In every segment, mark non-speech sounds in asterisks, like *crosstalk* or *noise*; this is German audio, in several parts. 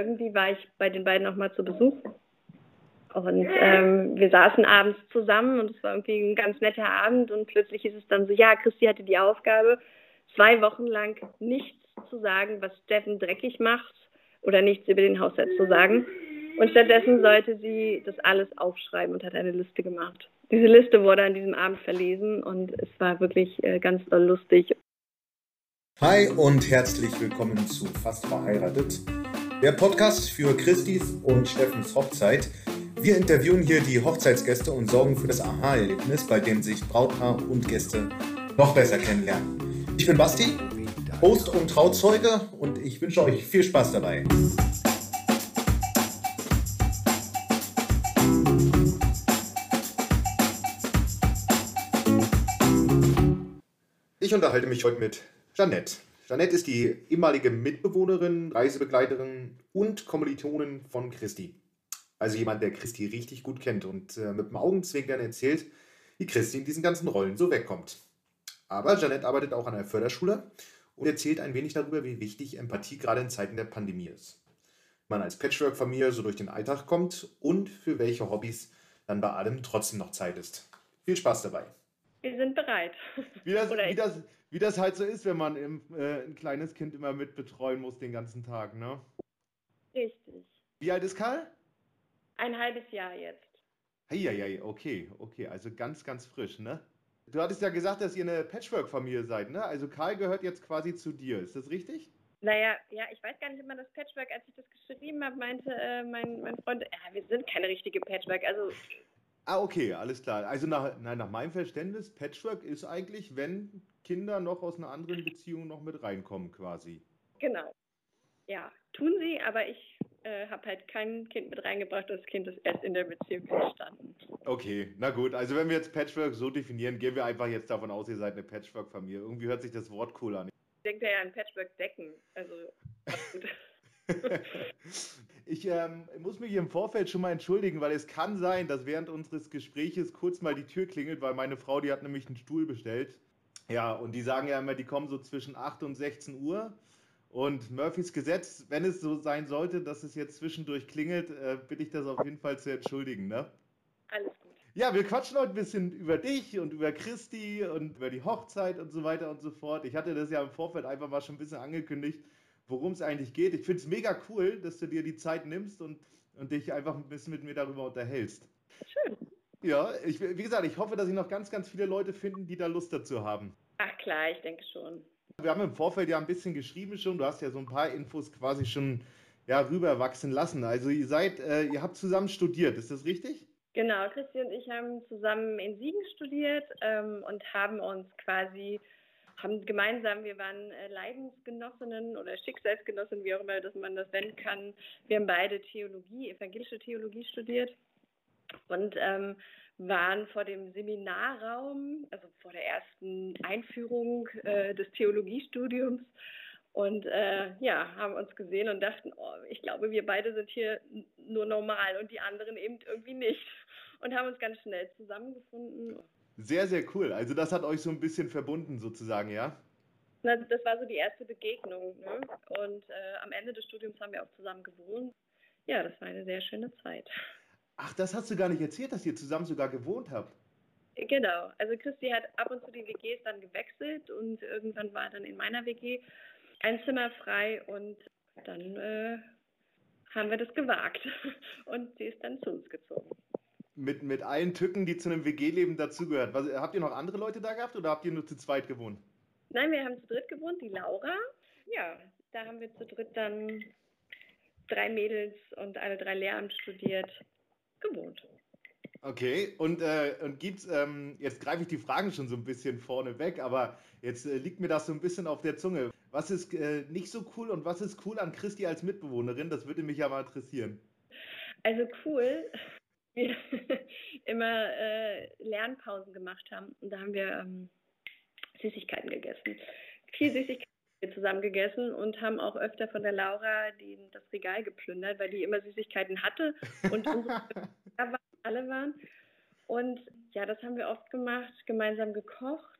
irgendwie war ich bei den beiden nochmal zu Besuch. Und ähm, wir saßen abends zusammen und es war irgendwie ein ganz netter Abend und plötzlich ist es dann so, ja, Christi hatte die Aufgabe, zwei Wochen lang nichts zu sagen, was Steffen dreckig macht oder nichts über den Haushalt zu sagen. Und stattdessen sollte sie das alles aufschreiben und hat eine Liste gemacht. Diese Liste wurde an diesem Abend verlesen und es war wirklich äh, ganz doll lustig. Hi und herzlich willkommen zu Fast verheiratet, der Podcast für Christis und Steffens Hochzeit. Wir interviewen hier die Hochzeitsgäste und sorgen für das Aha-Erlebnis, bei dem sich Brautpaar und Gäste noch besser kennenlernen. Ich bin Basti, Host und Trauzeuge und ich wünsche euch viel Spaß dabei. Ich unterhalte mich heute mit Jeannette. Jeannette ist die ehemalige Mitbewohnerin, Reisebegleiterin und Kommilitonin von Christi. Also jemand, der Christi richtig gut kennt und äh, mit dem Augenzwinkern erzählt, wie Christi in diesen ganzen Rollen so wegkommt. Aber Jeannette arbeitet auch an einer Förderschule und erzählt ein wenig darüber, wie wichtig Empathie gerade in Zeiten der Pandemie ist. Man als Patchwork-Familie so durch den Alltag kommt und für welche Hobbys dann bei allem trotzdem noch Zeit ist. Viel Spaß dabei. Wir sind bereit. Wie das, wie das, wie das halt so ist, wenn man im, äh, ein kleines Kind immer mit betreuen muss den ganzen Tag, ne? Richtig. Wie alt ist Karl? Ein halbes Jahr jetzt. Heieiei, okay, okay, also ganz, ganz frisch, ne? Du hattest ja gesagt, dass ihr eine Patchwork-Familie seid, ne? Also Karl gehört jetzt quasi zu dir, ist das richtig? Naja, ja, ich weiß gar nicht, ob man das Patchwork, als ich das geschrieben habe, meinte äh, mein, mein Freund, ja, wir sind keine richtige Patchwork. Also Ah, okay, alles klar. Also nach, nein, nach meinem Verständnis, Patchwork ist eigentlich, wenn Kinder noch aus einer anderen Beziehung noch mit reinkommen, quasi. Genau. Ja, tun sie, aber ich äh, habe halt kein Kind mit reingebracht. Das Kind ist erst in der Beziehung entstanden. Okay, na gut. Also wenn wir jetzt Patchwork so definieren, gehen wir einfach jetzt davon aus, ihr seid eine Patchwork-Familie. Irgendwie hört sich das Wort cool an. Ich denke ja an Patchwork-Decken. Also, *laughs* *laughs* ich ähm, muss mich im Vorfeld schon mal entschuldigen, weil es kann sein, dass während unseres Gespräches kurz mal die Tür klingelt, weil meine Frau, die hat nämlich einen Stuhl bestellt. Ja, und die sagen ja immer, die kommen so zwischen 8 und 16 Uhr. Und Murphys Gesetz, wenn es so sein sollte, dass es jetzt zwischendurch klingelt, äh, bitte ich das auf jeden Fall zu entschuldigen, ne? Alles gut. Ja, wir quatschen heute ein bisschen über dich und über Christi und über die Hochzeit und so weiter und so fort. Ich hatte das ja im Vorfeld einfach mal schon ein bisschen angekündigt, worum es eigentlich geht. Ich finde es mega cool, dass du dir die Zeit nimmst und, und dich einfach ein bisschen mit mir darüber unterhältst. Schön. Ja, ich, wie gesagt, ich hoffe, dass sich noch ganz, ganz viele Leute finden, die da Lust dazu haben. Ach klar, ich denke schon. Wir haben im Vorfeld ja ein bisschen geschrieben schon. Du hast ja so ein paar Infos quasi schon ja, rüberwachsen lassen. Also ihr seid, äh, ihr habt zusammen studiert, ist das richtig? Genau, Christi und ich haben zusammen in Siegen studiert ähm, und haben uns quasi, haben gemeinsam, wir waren äh, Leidensgenossinnen oder Schicksalsgenossinnen, wie auch immer dass man das nennen kann. Wir haben beide Theologie, evangelische Theologie studiert und ähm, waren vor dem Seminarraum, also vor der ersten Einführung äh, des Theologiestudiums und äh, ja, haben uns gesehen und dachten, oh, ich glaube, wir beide sind hier nur normal und die anderen eben irgendwie nicht. *laughs* Und haben uns ganz schnell zusammengefunden. Sehr, sehr cool. Also das hat euch so ein bisschen verbunden sozusagen, ja? Das war so die erste Begegnung. Ne? Und äh, am Ende des Studiums haben wir auch zusammen gewohnt. Ja, das war eine sehr schöne Zeit. Ach, das hast du gar nicht erzählt, dass ihr zusammen sogar gewohnt habt. Genau. Also Christi hat ab und zu die WGs dann gewechselt und irgendwann war dann in meiner WG ein Zimmer frei und dann äh, haben wir das gewagt *laughs* und sie ist dann zu uns gezogen. Mit, mit allen Tücken, die zu einem WG-Leben dazugehört. Was, habt ihr noch andere Leute da gehabt oder habt ihr nur zu zweit gewohnt? Nein, wir haben zu dritt gewohnt, die Laura. Ja, da haben wir zu dritt dann drei Mädels und alle drei Lehramt studiert gewohnt. Okay, und, äh, und gibt's, ähm, jetzt greife ich die Fragen schon so ein bisschen vorne weg, aber jetzt äh, liegt mir das so ein bisschen auf der Zunge. Was ist äh, nicht so cool und was ist cool an Christi als Mitbewohnerin? Das würde mich ja mal interessieren. Also cool, *laughs* wir immer äh, Lernpausen gemacht haben und da haben wir ähm, Süßigkeiten gegessen. Viel Süßigkeiten zusammen gegessen und haben auch öfter von der Laura die, das Regal geplündert, weil die immer Süßigkeiten hatte und unsere *laughs* alle waren. Und ja, das haben wir oft gemacht, gemeinsam gekocht.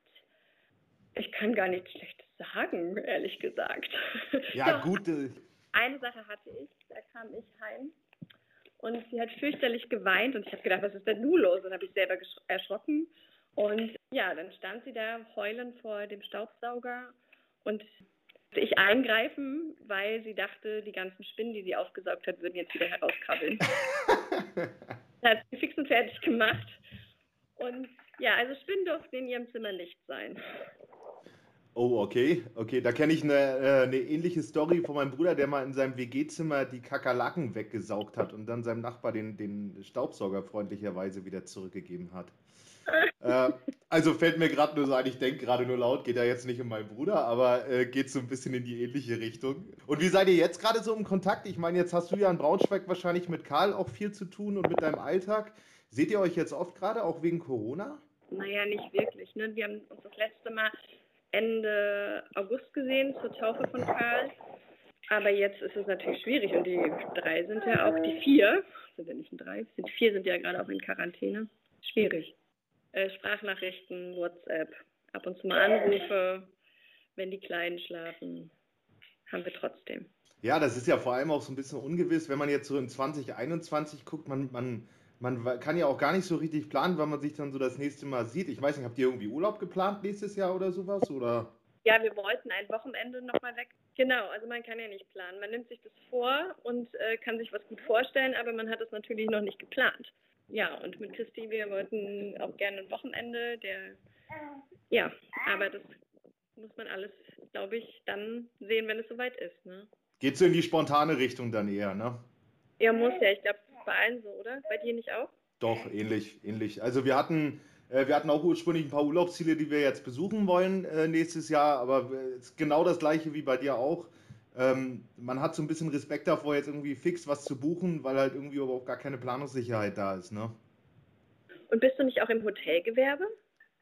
Ich kann gar nichts Schlechtes sagen, ehrlich gesagt. Ja, Doch. gut. Äh, eine Sache hatte ich, da kam ich heim und sie hat fürchterlich geweint und ich habe gedacht, was ist denn nun los? Und habe ich selber erschrocken. Und ja, dann stand sie da heulend vor dem Staubsauger und ich eingreifen, weil sie dachte, die ganzen Spinnen, die sie aufgesaugt hat, würden jetzt wieder herauskrabbeln. *laughs* hat sie fix und fertig gemacht. Und ja, also Spinnen durften in ihrem Zimmer nicht sein. Oh, okay. Okay, da kenne ich eine, äh, eine ähnliche Story von meinem Bruder, der mal in seinem WG-Zimmer die Kakerlaken weggesaugt hat und dann seinem Nachbar den, den Staubsauger freundlicherweise wieder zurückgegeben hat. Äh, also fällt mir gerade nur so ein, ich denke gerade nur laut, geht ja jetzt nicht um meinen Bruder, aber äh, geht so ein bisschen in die ähnliche Richtung. Und wie seid ihr jetzt gerade so im Kontakt? Ich meine, jetzt hast du ja in Braunschweig wahrscheinlich mit Karl auch viel zu tun und mit deinem Alltag. Seht ihr euch jetzt oft gerade, auch wegen Corona? Naja, nicht wirklich. Ne? Wir haben uns das letzte Mal Ende August gesehen zur Taufe von Karl. Aber jetzt ist es natürlich schwierig und die drei sind ja auch, die vier, sind ja nicht ein drei, die vier sind ja gerade auch in Quarantäne. Schwierig. Äh, Sprachnachrichten, WhatsApp, ab und zu mal Anrufe, wenn die Kleinen schlafen, haben wir trotzdem. Ja, das ist ja vor allem auch so ein bisschen ungewiss, wenn man jetzt so in 2021 guckt, man, man man kann ja auch gar nicht so richtig planen, wann man sich dann so das nächste Mal sieht. Ich weiß nicht, habt ihr irgendwie Urlaub geplant nächstes Jahr oder sowas? Oder? Ja, wir wollten ein Wochenende nochmal weg. Genau, also man kann ja nicht planen. Man nimmt sich das vor und äh, kann sich was gut vorstellen, aber man hat es natürlich noch nicht geplant. Ja, und mit Christi, wir wollten auch gerne ein Wochenende. Der, ja, aber das muss man alles, glaube ich, dann sehen, wenn es soweit ist. Ne? Geht so in die spontane Richtung dann eher, ne? Ja, muss ja. Ich glaube, bei allen so, oder? Bei dir nicht auch? Doch, ähnlich, ähnlich. Also wir hatten, äh, wir hatten auch ursprünglich ein paar Urlaubsziele, die wir jetzt besuchen wollen äh, nächstes Jahr, aber es ist genau das gleiche wie bei dir auch. Ähm, man hat so ein bisschen Respekt davor, jetzt irgendwie fix was zu buchen, weil halt irgendwie aber auch gar keine Planungssicherheit da ist, ne? Und bist du nicht auch im Hotelgewerbe?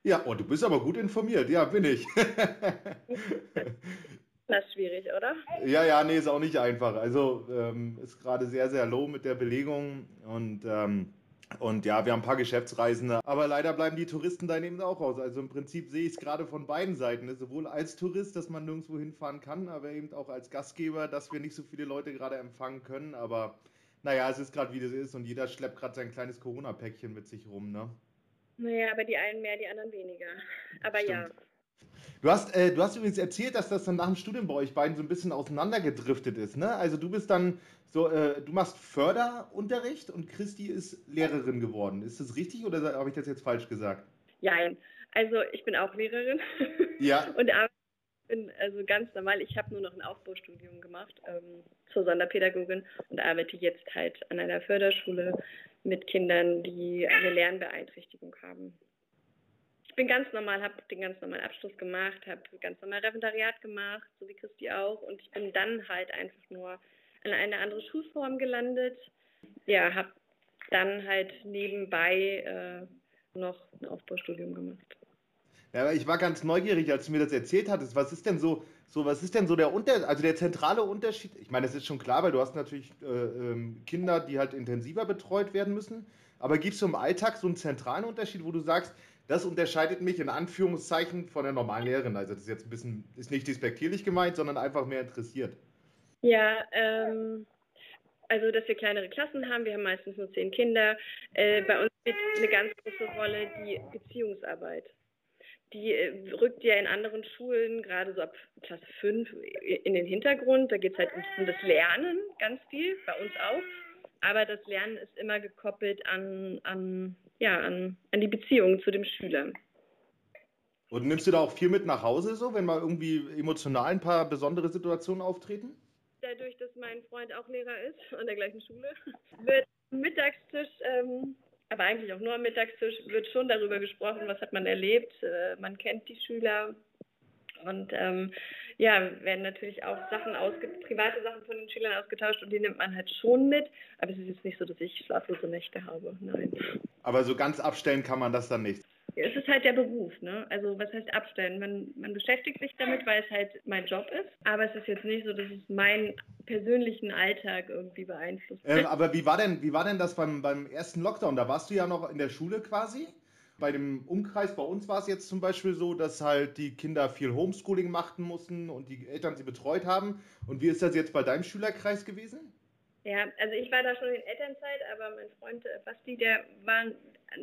Ja, oh, du bist aber gut informiert. Ja, bin ich. *laughs* Das ist schwierig, oder? Ja, ja, nee, ist auch nicht einfach. Also ähm, ist gerade sehr, sehr low mit der Belegung und ähm, und ja, wir haben ein paar Geschäftsreisende, aber leider bleiben die Touristen da eben auch aus. Also im Prinzip sehe ich es gerade von beiden Seiten. Ne? Sowohl als Tourist, dass man nirgendwo hinfahren kann, aber eben auch als Gastgeber, dass wir nicht so viele Leute gerade empfangen können. Aber naja, es ist gerade wie das ist und jeder schleppt gerade sein kleines Corona-Päckchen mit sich rum, ne? Naja, aber die einen mehr, die anderen weniger. Aber Stimmt. ja. Du hast, äh, du hast übrigens erzählt, dass das dann nach dem Studium bei euch beiden so ein bisschen auseinandergedriftet ist, ne? Also du bist dann so, äh, du machst Förderunterricht und Christi ist Lehrerin geworden. Ist das richtig oder habe ich das jetzt falsch gesagt? Ja, also ich bin auch Lehrerin. Ja. *laughs* und bin also ganz normal, ich habe nur noch ein Aufbaustudium gemacht ähm, zur Sonderpädagogin und arbeite jetzt halt an einer Förderschule mit Kindern, die eine Lernbeeinträchtigung haben bin ganz normal, habe den ganz normalen Abschluss gemacht, habe ganz normal Referendariat gemacht, so wie Christi auch. Und ich bin dann halt einfach nur in eine andere Schulform gelandet. Ja, habe dann halt nebenbei äh, noch ein Aufbaustudium gemacht. Ja, ich war ganz neugierig, als du mir das erzählt hattest. Was ist denn so, so was ist denn so der Unter, also der zentrale Unterschied? Ich meine, das ist schon klar, weil du hast natürlich äh, ähm, Kinder, die halt intensiver betreut werden müssen. Aber gibt es im Alltag so einen zentralen Unterschied, wo du sagst, das unterscheidet mich in Anführungszeichen von der normalen Lehrerin. Also das ist jetzt ein bisschen, ist nicht despektierlich gemeint, sondern einfach mehr interessiert. Ja, ähm, also dass wir kleinere Klassen haben, wir haben meistens nur zehn Kinder. Äh, bei uns spielt eine ganz große Rolle die Beziehungsarbeit. Die äh, rückt ja in anderen Schulen, gerade so ab Klasse 5, in den Hintergrund. Da geht es halt um das Lernen ganz viel, bei uns auch. Aber das Lernen ist immer gekoppelt an, an ja, an, an die Beziehung zu dem Schüler. Und nimmst du da auch viel mit nach Hause, so, wenn mal irgendwie emotional ein paar besondere Situationen auftreten? Dadurch, dass mein Freund auch Lehrer ist an der gleichen Schule, *laughs* wird am Mittagstisch, ähm, aber eigentlich auch nur am Mittagstisch, wird schon darüber gesprochen, was hat man erlebt. Äh, man kennt die Schüler und ähm, ja, werden natürlich auch Sachen private Sachen von den Schülern ausgetauscht und die nimmt man halt schon mit. Aber es ist jetzt nicht so, dass ich schlaflose Nächte habe. Nein. Aber so ganz abstellen kann man das dann nicht. Es ist halt der Beruf, ne? Also was heißt abstellen? Man, man beschäftigt sich damit, weil es halt mein Job ist. Aber es ist jetzt nicht so, dass es meinen persönlichen Alltag irgendwie beeinflusst. Ähm, aber wie war denn, wie war denn das beim, beim ersten Lockdown? Da warst du ja noch in der Schule quasi. Bei dem Umkreis, bei uns war es jetzt zum Beispiel so, dass halt die Kinder viel Homeschooling machen mussten und die Eltern sie betreut haben. Und wie ist das jetzt bei deinem Schülerkreis gewesen? Ja, also ich war da schon in Elternzeit, aber mein Freund äh, Basti, der war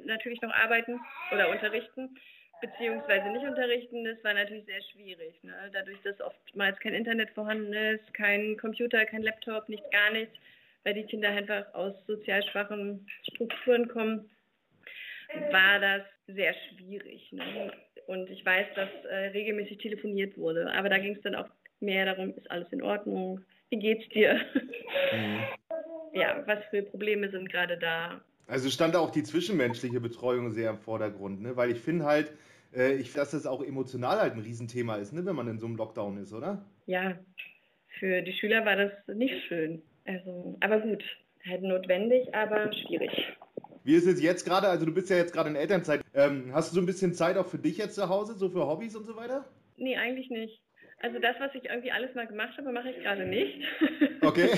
natürlich noch arbeiten oder unterrichten, beziehungsweise nicht unterrichten. Das war natürlich sehr schwierig. Ne? Dadurch, dass oftmals kein Internet vorhanden ist, kein Computer, kein Laptop, nicht gar nichts, weil die Kinder einfach aus sozial schwachen Strukturen kommen, war das sehr schwierig. Ne? Und ich weiß, dass äh, regelmäßig telefoniert wurde, aber da ging es dann auch mehr darum, ist alles in Ordnung? Wie geht's dir? Mhm. Ja, was für Probleme sind gerade da? Also stand auch die zwischenmenschliche Betreuung sehr im Vordergrund, ne? weil ich finde halt, äh, ich, dass das auch emotional halt ein Riesenthema ist, ne? wenn man in so einem Lockdown ist, oder? Ja, für die Schüler war das nicht schön. Also, aber gut, halt notwendig, aber schwierig. Wie ist es jetzt gerade? Also du bist ja jetzt gerade in Elternzeit. Ähm, hast du so ein bisschen Zeit auch für dich jetzt zu Hause, so für Hobbys und so weiter? Nee, eigentlich nicht. Also das, was ich irgendwie alles mal gemacht habe, mache ich gerade nicht. Okay.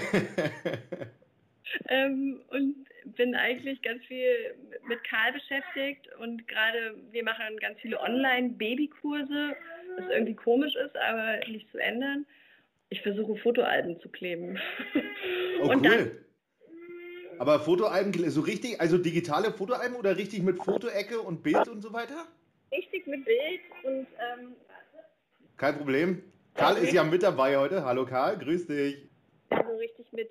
*laughs* ähm, und bin eigentlich ganz viel mit Karl beschäftigt und gerade wir machen ganz viele Online-Babykurse, was irgendwie komisch ist, aber nicht zu ändern. Ich versuche Fotoalben zu kleben. Oh, und cool. Dann, aber Fotoalben, so richtig, also digitale Fotoalben oder richtig mit Fotoecke und Bild und so weiter? Richtig mit Bild und ähm, kein Problem. Karl ist ja mit dabei heute. Hallo Karl, grüß dich. Also richtig mit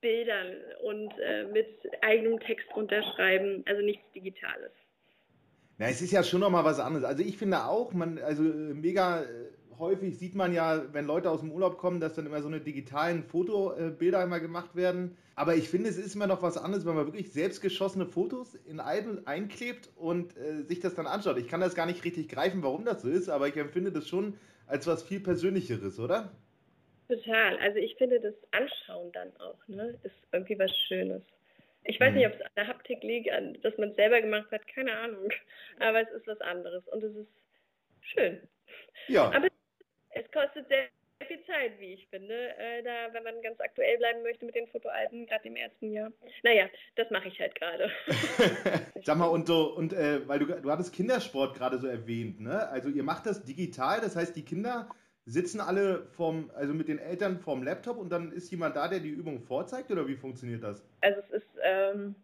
Bildern und äh, mit eigenem Text unterschreiben, also nichts Digitales. Na, es ist ja schon nochmal was anderes. Also ich finde auch, man, also mega äh, häufig sieht man ja, wenn Leute aus dem Urlaub kommen, dass dann immer so eine digitalen Fotobilder immer gemacht werden. Aber ich finde, es ist immer noch was anderes, wenn man wirklich selbstgeschossene Fotos in Alben einklebt und äh, sich das dann anschaut. Ich kann das gar nicht richtig greifen, warum das so ist, aber ich empfinde das schon als was viel Persönlicheres, oder? Total. Also ich finde das Anschauen dann auch, ne, ist irgendwie was Schönes. Ich weiß mhm. nicht, ob es an der Haptik liegt, dass man es selber gemacht hat, keine Ahnung. Aber es ist was anderes und es ist schön. Ja. Aber es kostet sehr viel Zeit, wie ich finde, äh, da, wenn man ganz aktuell bleiben möchte mit den Fotoalben, gerade im ersten Jahr. Naja, das mache ich halt gerade. *laughs* Sag mal, und, so, und äh, weil du, du hattest Kindersport gerade so erwähnt, ne? Also ihr macht das digital, das heißt, die Kinder sitzen alle vom, also mit den Eltern vorm Laptop und dann ist jemand da, der die Übung vorzeigt oder wie funktioniert das? Also es ist ähm,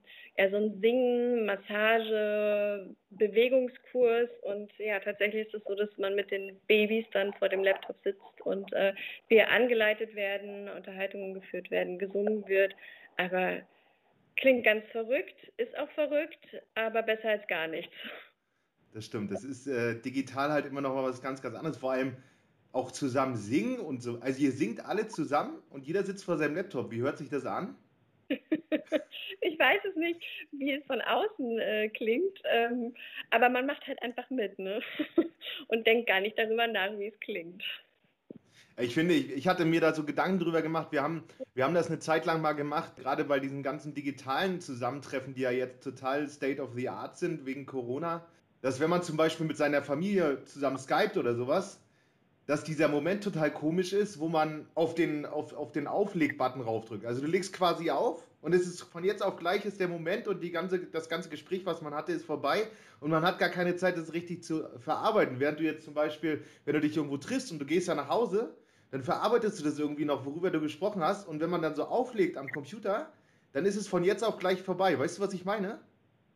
eher so ein Singen, Massage, Bewegungskurs und ja, tatsächlich ist es so, dass man mit den Babys dann vor dem Laptop sitzt und äh, wir angeleitet werden, Unterhaltungen geführt werden, gesungen wird, aber klingt ganz verrückt, ist auch verrückt, aber besser als gar nichts. Das stimmt, das ist äh, digital halt immer noch mal was ganz, ganz anderes, vor allem auch zusammen singen und so. Also ihr singt alle zusammen und jeder sitzt vor seinem Laptop. Wie hört sich das an? *laughs* *laughs* ich weiß es nicht, wie es von außen äh, klingt, ähm, aber man macht halt einfach mit ne? *laughs* und denkt gar nicht darüber nach, wie es klingt. Ich finde, ich, ich, hatte mir da so Gedanken drüber gemacht. Wir haben, wir haben das eine Zeit lang mal gemacht, gerade bei diesen ganzen digitalen Zusammentreffen, die ja jetzt total State of the Art sind wegen Corona. Dass wenn man zum Beispiel mit seiner Familie zusammen skypt oder sowas, dass dieser Moment total komisch ist, wo man auf den, auf, auf den Aufleg-Button raufdrückt. Also du legst quasi auf und es ist von jetzt auf gleich ist der Moment und die ganze, das ganze Gespräch, was man hatte, ist vorbei und man hat gar keine Zeit, das richtig zu verarbeiten. Während du jetzt zum Beispiel, wenn du dich irgendwo triffst und du gehst ja nach Hause, dann verarbeitest du das irgendwie noch, worüber du gesprochen hast und wenn man dann so auflegt am Computer, dann ist es von jetzt auf gleich vorbei. Weißt du, was ich meine?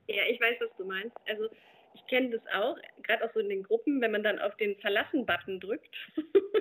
Ja, ich weiß, was du meinst. Also ich kenne das auch, gerade auch so in den Gruppen, wenn man dann auf den Verlassen-Button drückt.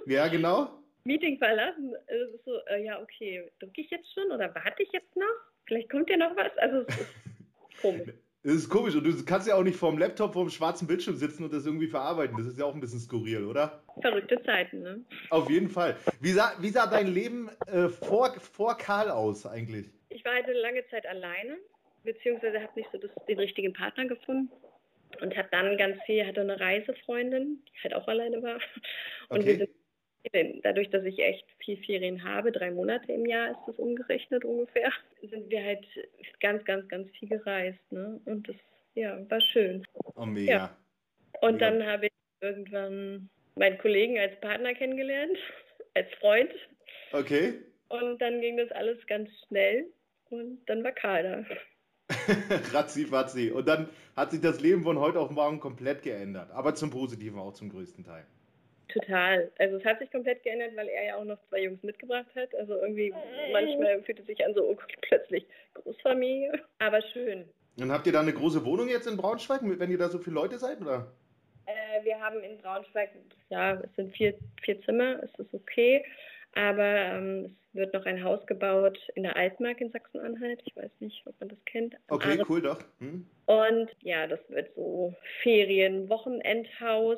Ja, genau. Meeting verlassen, ist es so, äh, ja, okay, drücke ich jetzt schon oder warte ich jetzt noch? Vielleicht kommt ja noch was. Also es ist *laughs* komisch. Es ist komisch und du kannst ja auch nicht vorm Laptop vorm schwarzen Bildschirm sitzen und das irgendwie verarbeiten. Das ist ja auch ein bisschen skurril, oder? Verrückte Zeiten, ne? Auf jeden Fall. Wie sah, wie sah dein Leben äh, vor, vor Karl aus eigentlich? Ich war halt eine lange Zeit alleine, beziehungsweise habe nicht so das, den richtigen Partner gefunden und habe dann ganz viel, hatte eine Reisefreundin, die halt auch alleine war. Und okay. wir sind, dadurch, dass ich echt viel Ferien habe, drei Monate im Jahr ist das umgerechnet ungefähr, *laughs* sind wir halt ganz, ganz, ganz viel gereist. Ne? Und das, ja, war schön. Oh, mega. Ja. Und mega. dann habe ich irgendwann meinen Kollegen als Partner kennengelernt, *laughs* als Freund. Okay. Und dann ging das alles ganz schnell und dann war Karl da. *laughs* Ratzi, watzi. Und dann hat sich das Leben von heute auf morgen komplett geändert. Aber zum Positiven auch zum größten Teil. Total. Also es hat sich komplett geändert, weil er ja auch noch zwei Jungs mitgebracht hat. Also irgendwie manchmal fühlt es sich an so oh, plötzlich Großfamilie, aber schön. Und habt ihr da eine große Wohnung jetzt in Braunschweig, wenn ihr da so viele Leute seid, oder? Äh, wir haben in Braunschweig, ja, es sind vier, vier Zimmer, es ist okay. Aber ähm, es wird noch ein Haus gebaut in der Altmark in Sachsen-Anhalt. Ich weiß nicht, ob man das kennt. Okay, cool, doch. Hm. Und ja, das wird so Ferien-Wochenendhaus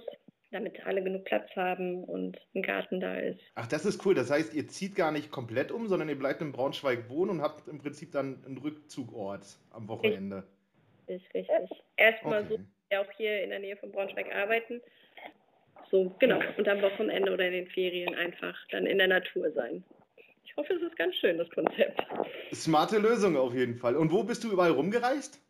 damit alle genug Platz haben und ein Garten da ist. Ach, das ist cool. Das heißt, ihr zieht gar nicht komplett um, sondern ihr bleibt in Braunschweig wohnen und habt im Prinzip dann einen Rückzugort am Wochenende. Richtig, richtig. Erstmal okay. so auch hier in der Nähe von Braunschweig arbeiten. So, genau. Und am Wochenende oder in den Ferien einfach dann in der Natur sein. Ich hoffe, es ist ganz schön, das Konzept. Smarte Lösung auf jeden Fall. Und wo bist du überall rumgereist?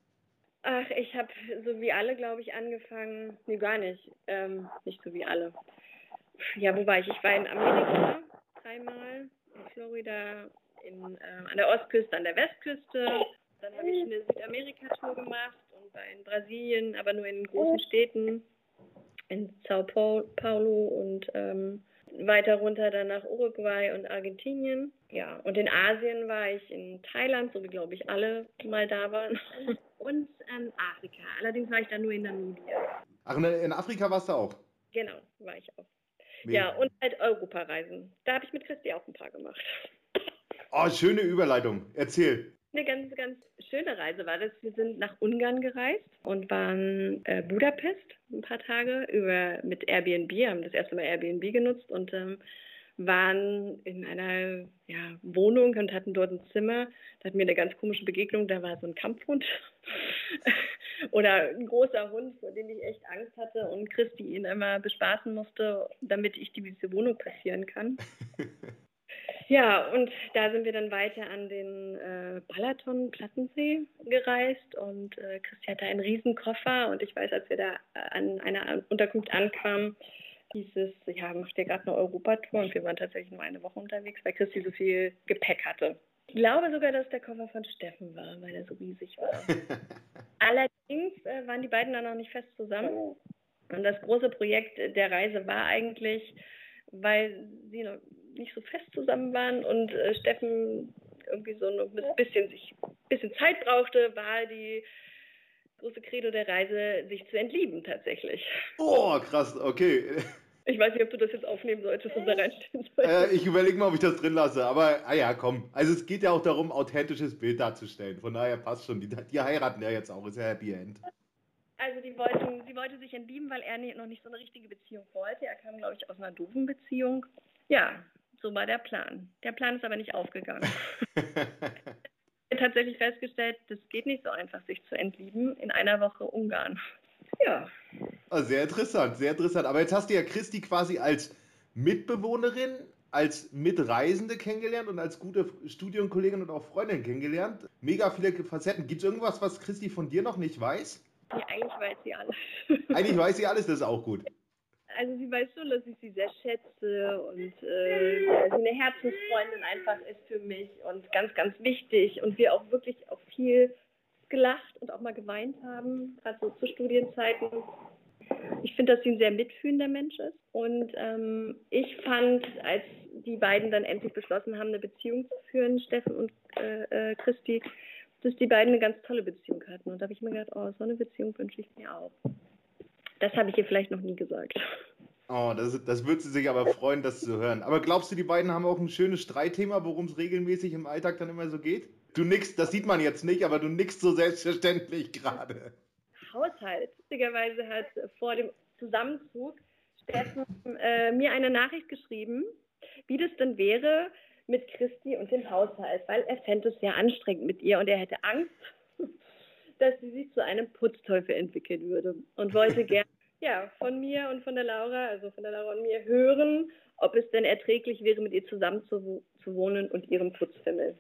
Ach, ich habe so wie alle, glaube ich, angefangen. Nee, gar nicht. Ähm, nicht so wie alle. Ja, wo war ich? Ich war in Amerika dreimal, in Florida, in, äh, an der Ostküste, an der Westküste. Dann habe ich eine Südamerika-Tour gemacht und war in Brasilien, aber nur in großen Städten, in Sao Paulo und ähm, weiter runter dann nach Uruguay und Argentinien. Ja, und in Asien war ich in Thailand, so wie glaube ich alle mal da waren. *laughs* Und ähm, Afrika. Allerdings war ich da nur in Namibia. Ach, in Afrika warst du auch? Genau, war ich auch. Mega. Ja, und halt Europareisen. Da habe ich mit Christi auch ein paar gemacht. Oh, schöne Überleitung. Erzähl. Eine ganz, ganz schöne Reise war das. Wir sind nach Ungarn gereist und waren äh, Budapest ein paar Tage über mit Airbnb, haben das erste Mal Airbnb genutzt und ähm, waren in einer ja, Wohnung und hatten dort ein Zimmer. Da hatten wir eine ganz komische Begegnung. Da war so ein Kampfhund *laughs* oder ein großer Hund, vor dem ich echt Angst hatte und Christi ihn immer bespaßen musste, damit ich diese Wohnung passieren kann. *laughs* Ja, und da sind wir dann weiter an den äh, Balaton-Plattensee gereist und äh, Christi hatte einen riesen Koffer und ich weiß, als wir da äh, an einer Unterkunft ankamen, hieß es, ja, macht ihr gerade eine Europatour und wir waren tatsächlich nur eine Woche unterwegs, weil Christi so viel Gepäck hatte. Ich glaube sogar, dass der Koffer von Steffen war, weil er so riesig war. *laughs* Allerdings äh, waren die beiden dann noch nicht fest zusammen. Und das große Projekt der Reise war eigentlich, weil sie nicht so fest zusammen waren und äh, Steffen irgendwie so ein bisschen sich bisschen Zeit brauchte, war die große Credo der Reise, sich zu entlieben tatsächlich. Oh, krass, okay. Ich weiß nicht, ob du das jetzt aufnehmen solltest und da reinstehen solltest. Äh, ich überlege mal, ob ich das drin lasse. Aber, ah ja, komm. Also es geht ja auch darum, authentisches Bild darzustellen. Von daher passt schon. Die, die heiraten ja jetzt auch. Ist ja Happy End. Also die wollten, sie wollte sich entlieben, weil er noch nicht so eine richtige Beziehung wollte. Er kam, glaube ich, aus einer doofen Beziehung. Ja, so war der Plan. Der Plan ist aber nicht aufgegangen. *laughs* tatsächlich festgestellt, das geht nicht so einfach, sich zu entlieben. In einer Woche Ungarn. Ja. Ah, sehr interessant, sehr interessant. Aber jetzt hast du ja Christi quasi als Mitbewohnerin, als Mitreisende kennengelernt und als gute Studienkollegin und auch Freundin kennengelernt. Mega viele Facetten. Gibt es irgendwas, was Christi von dir noch nicht weiß? Ja, eigentlich weiß sie alles. eigentlich *laughs* weiß sie alles, das ist auch gut. Also sie weiß schon, dass ich sie sehr schätze und äh, sie eine Herzensfreundin einfach ist für mich und ganz, ganz wichtig und wir auch wirklich auch viel gelacht und auch mal geweint haben, gerade so zu Studienzeiten. Ich finde, dass sie ein sehr mitfühlender Mensch ist. Und ähm, ich fand, als die beiden dann endlich beschlossen haben, eine Beziehung zu führen, Steffen und äh, äh, Christi, dass die beiden eine ganz tolle Beziehung hatten. Und da habe ich mir gedacht, oh, so eine Beziehung wünsche ich mir auch. Das habe ich ihr vielleicht noch nie gesagt. Oh, das, das wird sie sich aber freuen, das zu hören. Aber glaubst du, die beiden haben auch ein schönes Streitthema, worum es regelmäßig im Alltag dann immer so geht? Du nix, das sieht man jetzt nicht, aber du nix so selbstverständlich gerade. Haushalt. Lustigerweise hat vor dem Zusammenzug Steffen äh, mir eine Nachricht geschrieben, wie das denn wäre mit Christi und dem Haushalt, weil er fände es sehr anstrengend mit ihr und er hätte Angst, *laughs* dass sie sich zu einem Putzteufel entwickeln würde und wollte *laughs* gerne ja, von mir und von der Laura, also von der Laura und mir, hören, ob es denn erträglich wäre, mit ihr zusammen zu, zu wohnen und ihrem Putzfimmel.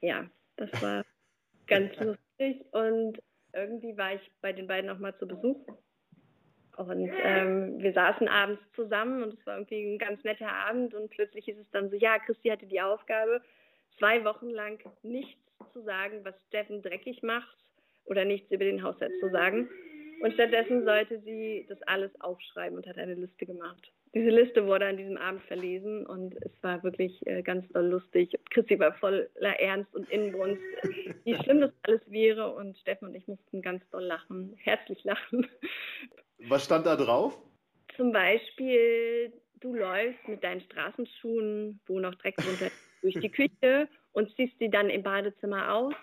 Ja, das war *laughs* ganz lustig und irgendwie war ich bei den beiden auch mal zu Besuch. Und ähm, wir saßen abends zusammen und es war irgendwie ein ganz netter Abend und plötzlich ist es dann so, ja, Christi hatte die Aufgabe, zwei Wochen lang nichts zu sagen, was Steffen dreckig macht oder nichts über den Haushalt zu sagen. Und stattdessen sollte sie das alles aufschreiben und hat eine Liste gemacht. Diese Liste wurde an diesem Abend verlesen und es war wirklich äh, ganz doll lustig. Christi war voller Ernst und Inbrunst, *laughs* wie schlimm das alles wäre und Steffen und ich mussten ganz doll lachen, herzlich lachen. Was stand da drauf? Zum Beispiel, du läufst mit deinen Straßenschuhen, wo noch Dreck runter durch die Küche und ziehst sie dann im Badezimmer aus.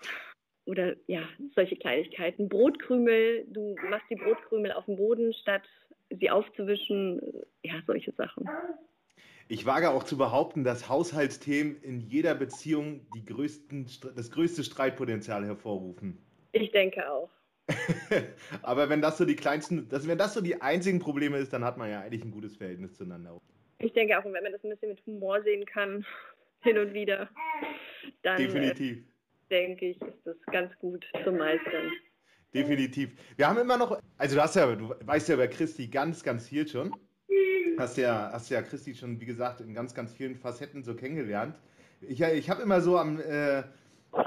Oder ja, solche Kleinigkeiten. Brotkrümel, du machst die Brotkrümel auf dem Boden, statt sie aufzuwischen. Ja, solche Sachen. Ich wage auch zu behaupten, dass Haushaltsthemen in jeder Beziehung die größten, das größte Streitpotenzial hervorrufen. Ich denke auch. *laughs* Aber wenn das so die kleinsten, das, wenn das so die einzigen Probleme ist, dann hat man ja eigentlich ein gutes Verhältnis zueinander. Ich denke auch, wenn man das ein bisschen mit Humor sehen kann, *laughs* hin und wieder, dann Definitiv. Äh, denke ich, ist das ganz gut zu meistern. Definitiv. Wir haben immer noch, also du hast ja, du weißt ja über Christi ganz, ganz viel schon. Hast ja, hast ja Christi schon, wie gesagt, in ganz, ganz vielen Facetten so kennengelernt. Ich, ich habe immer so am, äh,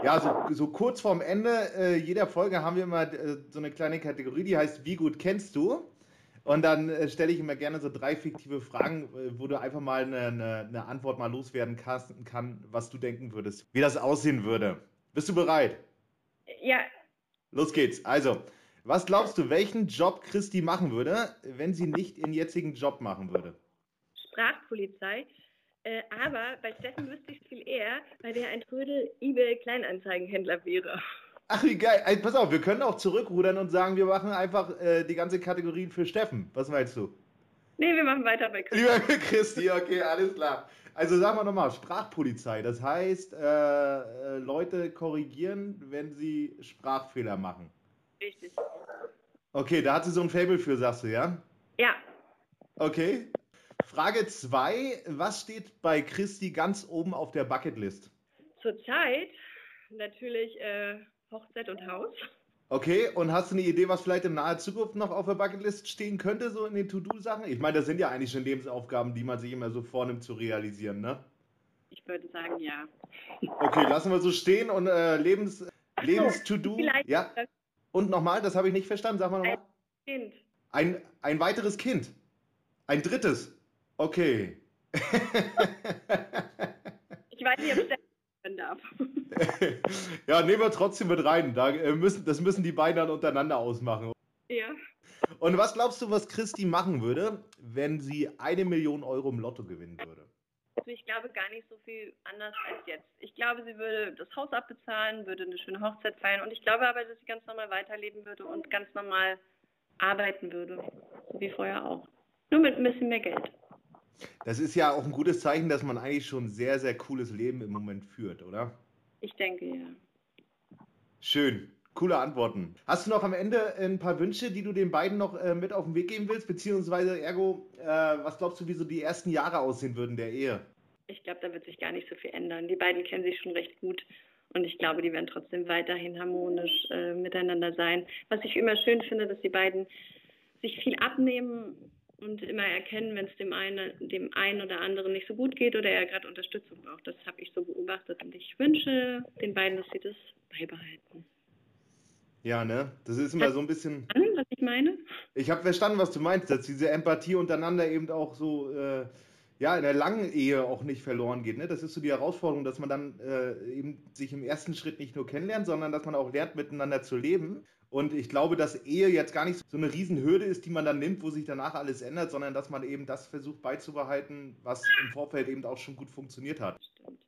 ja, so, so, kurz vorm Ende äh, jeder Folge haben wir immer äh, so eine kleine Kategorie, die heißt Wie gut kennst du? Und dann äh, stelle ich immer gerne so drei fiktive Fragen, äh, wo du einfach mal eine, eine, eine Antwort mal loswerden kannst, kann, was du denken würdest, wie das aussehen würde. Bist du bereit? Ja. Los geht's. Also, was glaubst du, welchen Job Christi machen würde, wenn sie nicht ihren jetzigen Job machen würde? Sprachpolizei. Äh, aber bei Steffen wüsste ich es viel eher, weil der ein Trödel eBay Kleinanzeigenhändler wäre. Ach, wie geil. Also, pass auf, wir können auch zurückrudern und sagen, wir machen einfach äh, die ganze Kategorien für Steffen. Was meinst du? Nee, wir machen weiter bei Christi. Lieber *laughs* Christi, okay, alles klar. Also sagen wir nochmal, Sprachpolizei. Das heißt, äh, äh, Leute korrigieren, wenn sie Sprachfehler machen. Richtig. Okay, da hat sie so ein Fable für, sagst du, ja? Ja. Okay. Frage 2. Was steht bei Christi ganz oben auf der Bucketlist? Zurzeit natürlich äh, Hochzeit und Haus. Okay, und hast du eine Idee, was vielleicht in naher Zukunft noch auf der Bucketlist stehen könnte, so in den To-Do-Sachen? Ich meine, das sind ja eigentlich schon Lebensaufgaben, die man sich immer so vornimmt zu realisieren, ne? Ich würde sagen, ja. Okay, lassen wir so stehen und äh, Lebens, Lebens-To-Do. Ja. Und nochmal, das habe ich nicht verstanden, sag mal nochmal. Ein Kind. Ein, ein weiteres Kind. Ein drittes. Okay. ich weiß nicht, ob ich werden darf. *laughs* ja, nehmen wir trotzdem mit rein. Da äh, müssen, das müssen die beiden dann untereinander ausmachen. Ja. Und was glaubst du, was Christi machen würde, wenn sie eine Million Euro im Lotto gewinnen würde? Also ich glaube gar nicht so viel anders als jetzt. Ich glaube, sie würde das Haus abbezahlen, würde eine schöne Hochzeit feiern und ich glaube aber, dass sie ganz normal weiterleben würde und ganz normal arbeiten würde. So wie vorher auch. Nur mit ein bisschen mehr Geld. Das ist ja auch ein gutes Zeichen, dass man eigentlich schon ein sehr, sehr cooles Leben im Moment führt, oder? Ich denke, ja. Schön. Coole Antworten. Hast du noch am Ende ein paar Wünsche, die du den beiden noch äh, mit auf den Weg geben willst? Beziehungsweise, ergo, äh, was glaubst du, wie so die ersten Jahre aussehen würden der Ehe? Ich glaube, da wird sich gar nicht so viel ändern. Die beiden kennen sich schon recht gut. Und ich glaube, die werden trotzdem weiterhin harmonisch äh, miteinander sein. Was ich immer schön finde, dass die beiden sich viel abnehmen und immer erkennen, wenn es dem einen, dem einen oder anderen nicht so gut geht oder er gerade Unterstützung braucht. Das habe ich so beobachtet und ich wünsche den beiden, dass sie das beibehalten. Ja, ne? Das ist immer Hast so ein bisschen. Verstanden, was ich meine? Ich habe verstanden, was du meinst, dass diese Empathie untereinander eben auch so, äh, ja, in der langen Ehe auch nicht verloren geht. Ne? Das ist so die Herausforderung, dass man dann äh, eben sich im ersten Schritt nicht nur kennenlernt, sondern dass man auch lernt, miteinander zu leben. Und ich glaube, dass Ehe jetzt gar nicht so eine Riesenhürde ist, die man dann nimmt, wo sich danach alles ändert, sondern dass man eben das versucht beizubehalten, was im Vorfeld eben auch schon gut funktioniert hat. Stimmt.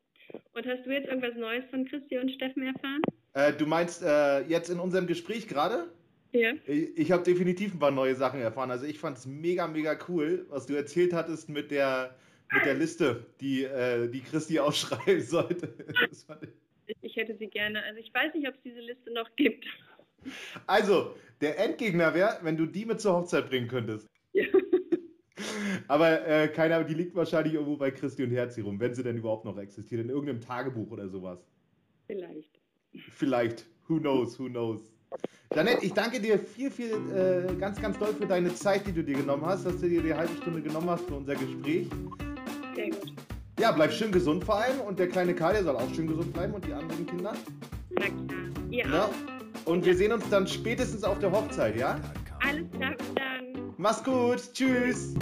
Und hast du jetzt irgendwas Neues von Christi und Steffen erfahren? Äh, du meinst äh, jetzt in unserem Gespräch gerade? Ja. Ich, ich habe definitiv ein paar neue Sachen erfahren. Also ich fand es mega, mega cool, was du erzählt hattest mit der, mit der Liste, die, äh, die Christi *laughs* ausschreiben sollte. ich, ich hätte sie gerne, also ich weiß nicht, ob es diese Liste noch gibt. Also, der Endgegner wäre, wenn du die mit zur Hochzeit bringen könntest. Ja. *laughs* Aber äh, keiner, die liegt wahrscheinlich irgendwo bei Christi und Herzi rum, wenn sie denn überhaupt noch existiert, in irgendeinem Tagebuch oder sowas. Vielleicht. Vielleicht. Who knows, who knows. Janette, ich danke dir viel, viel, äh, ganz, ganz doll für deine Zeit, die du dir genommen hast, dass du dir die halbe Stunde genommen hast für unser Gespräch. Sehr gut. Ja, bleib schön gesund vor allem und der kleine Karl, der soll auch schön gesund bleiben und die anderen Kinder. Na klar. Ihr Ja. Und wir sehen uns dann spätestens auf der Hochzeit, ja? Alles klar, bis dann. Mach's gut. Tschüss.